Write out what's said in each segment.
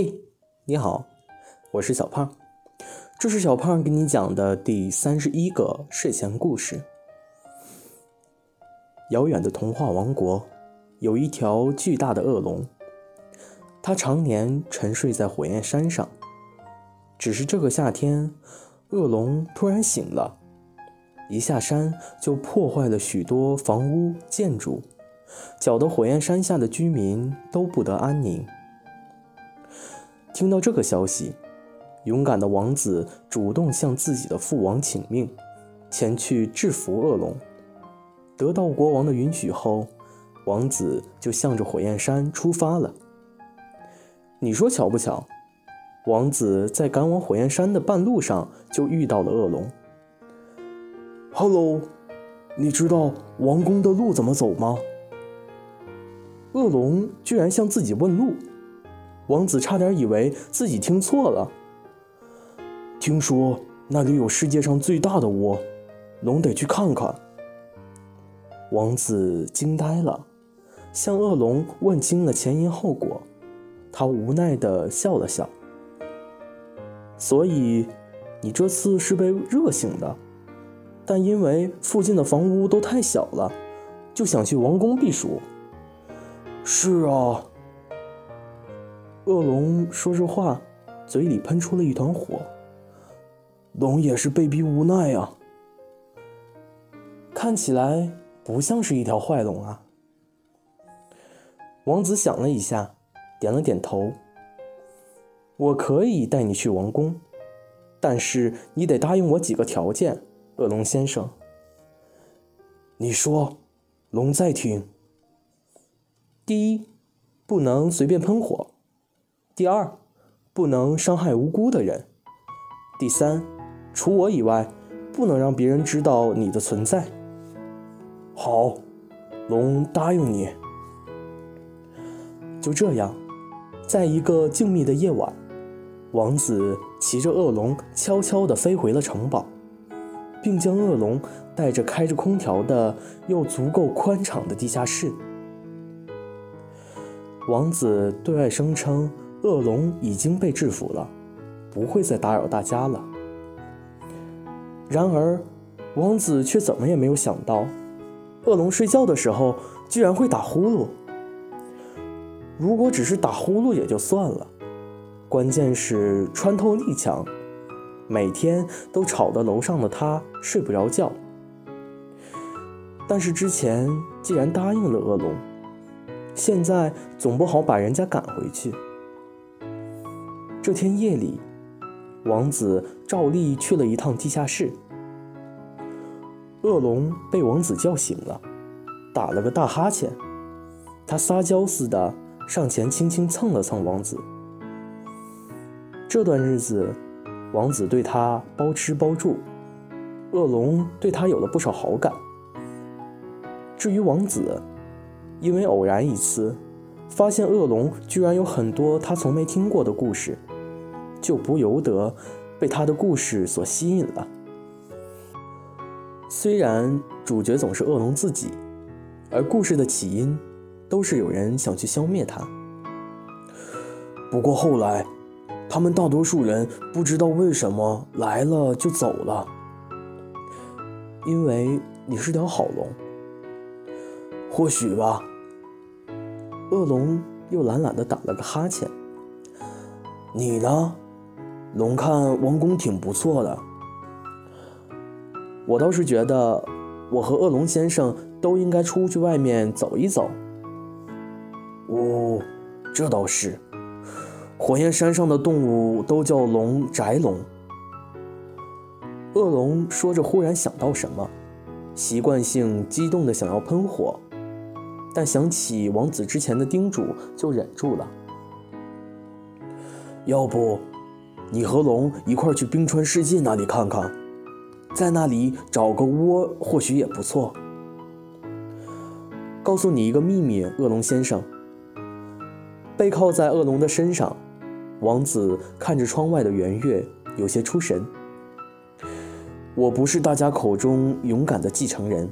嘿，你好，我是小胖，这是小胖给你讲的第三十一个睡前故事。遥远的童话王国有一条巨大的恶龙，它常年沉睡在火焰山上。只是这个夏天，恶龙突然醒了，一下山就破坏了许多房屋建筑，搅得火焰山下的居民都不得安宁。听到这个消息，勇敢的王子主动向自己的父王请命，前去制服恶龙。得到国王的允许后，王子就向着火焰山出发了。你说巧不巧？王子在赶往火焰山的半路上就遇到了恶龙。Hello，你知道王宫的路怎么走吗？恶龙居然向自己问路。王子差点以为自己听错了。听说那里有世界上最大的窝，龙得去看看。王子惊呆了，向恶龙问清了前因后果。他无奈地笑了笑。所以，你这次是被热醒的，但因为附近的房屋都太小了，就想去王宫避暑。是啊。恶龙说着话，嘴里喷出了一团火。龙也是被逼无奈啊。看起来不像是一条坏龙啊。王子想了一下，点了点头。我可以带你去王宫，但是你得答应我几个条件，恶龙先生。你说，龙在听。第一，不能随便喷火。第二，不能伤害无辜的人。第三，除我以外，不能让别人知道你的存在。好，龙答应你。就这样，在一个静谧的夜晚，王子骑着恶龙悄悄地飞回了城堡，并将恶龙带着开着空调的又足够宽敞的地下室。王子对外声称。恶龙已经被制服了，不会再打扰大家了。然而，王子却怎么也没有想到，恶龙睡觉的时候居然会打呼噜。如果只是打呼噜也就算了，关键是穿透力强，每天都吵得楼上的他睡不着觉。但是之前既然答应了恶龙，现在总不好把人家赶回去。这天夜里，王子照例去了一趟地下室。恶龙被王子叫醒了，打了个大哈欠。他撒娇似的上前轻轻蹭了蹭王子。这段日子，王子对他包吃包住，恶龙对他有了不少好感。至于王子，因为偶然一次，发现恶龙居然有很多他从没听过的故事。就不由得被他的故事所吸引了。虽然主角总是恶龙自己，而故事的起因都是有人想去消灭他。不过后来，他们大多数人不知道为什么来了就走了。因为你是条好龙，或许吧。恶龙又懒懒地打了个哈欠。你呢？龙看王宫挺不错的，我倒是觉得我和恶龙先生都应该出去外面走一走。哦，这倒是，火焰山上的动物都叫龙宅龙。恶龙说着，忽然想到什么，习惯性激动的想要喷火，但想起王子之前的叮嘱，就忍住了。要不？你和龙一块去冰川世界那里看看，在那里找个窝或许也不错。告诉你一个秘密，恶龙先生。背靠在恶龙的身上，王子看着窗外的圆月，有些出神。我不是大家口中勇敢的继承人。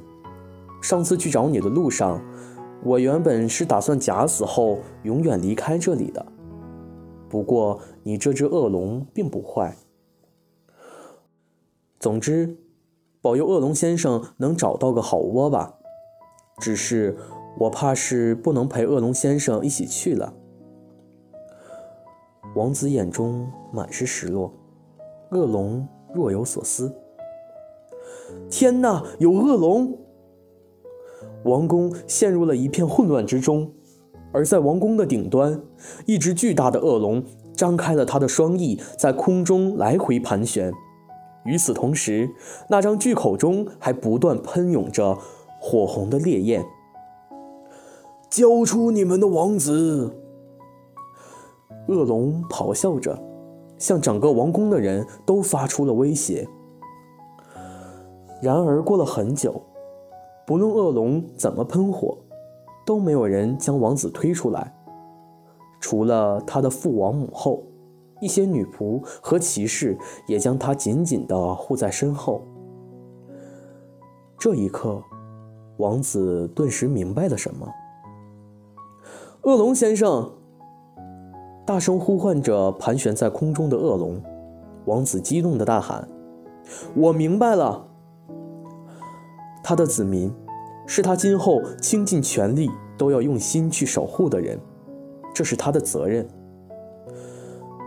上次去找你的路上，我原本是打算假死后永远离开这里的。不过你这只恶龙并不坏。总之，保佑恶龙先生能找到个好窝吧。只是我怕是不能陪恶龙先生一起去了。王子眼中满是失落，恶龙若有所思。天哪，有恶龙！王宫陷入了一片混乱之中，而在王宫的顶端，一只巨大的恶龙张开了它的双翼，在空中来回盘旋。与此同时，那张巨口中还不断喷涌着火红的烈焰。交出你们的王子！恶龙咆哮着，向整个王宫的人都发出了威胁。然而，过了很久，不论恶龙怎么喷火，都没有人将王子推出来，除了他的父王母后。一些女仆和骑士也将他紧紧地护在身后。这一刻，王子顿时明白了什么。恶龙先生，大声呼唤着盘旋在空中的恶龙。王子激动地大喊：“我明白了！他的子民，是他今后倾尽全力都要用心去守护的人，这是他的责任。”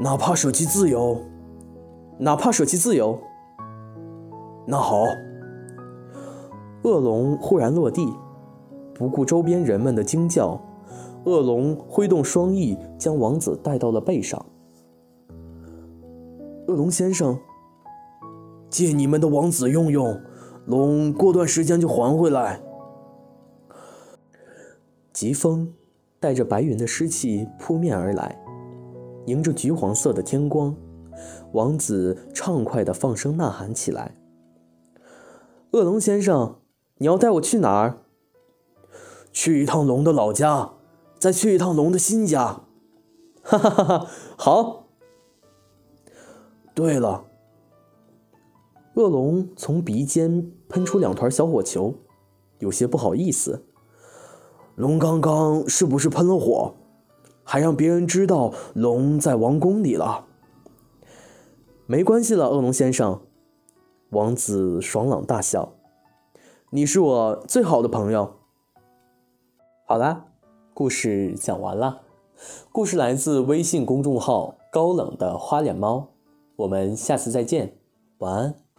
哪怕舍弃自由，哪怕舍弃自由。那好，恶龙忽然落地，不顾周边人们的惊叫，恶龙挥动双翼，将王子带到了背上。恶龙先生，借你们的王子用用，龙过段时间就还回来。疾风带着白云的湿气扑面而来。迎着橘黄色的天光，王子畅快地放声呐喊起来：“恶龙先生，你要带我去哪儿？去一趟龙的老家，再去一趟龙的新家。”哈哈哈哈！好。对了，恶龙从鼻尖喷出两团小火球，有些不好意思：“龙刚刚是不是喷了火？”还让别人知道龙在王宫里了。没关系了，恶龙先生。王子爽朗大笑：“你是我最好的朋友。”好啦，故事讲完了。故事来自微信公众号“高冷的花脸猫”。我们下次再见，晚安。